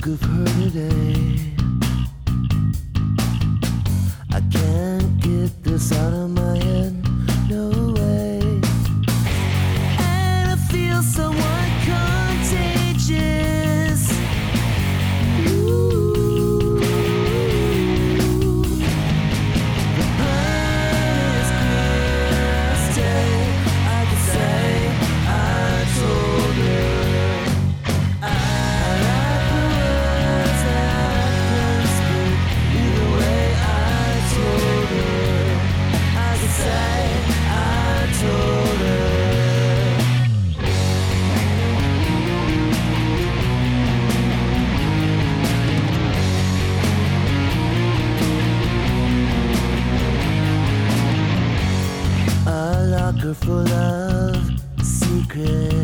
spoke of her today. I can't get this out of good.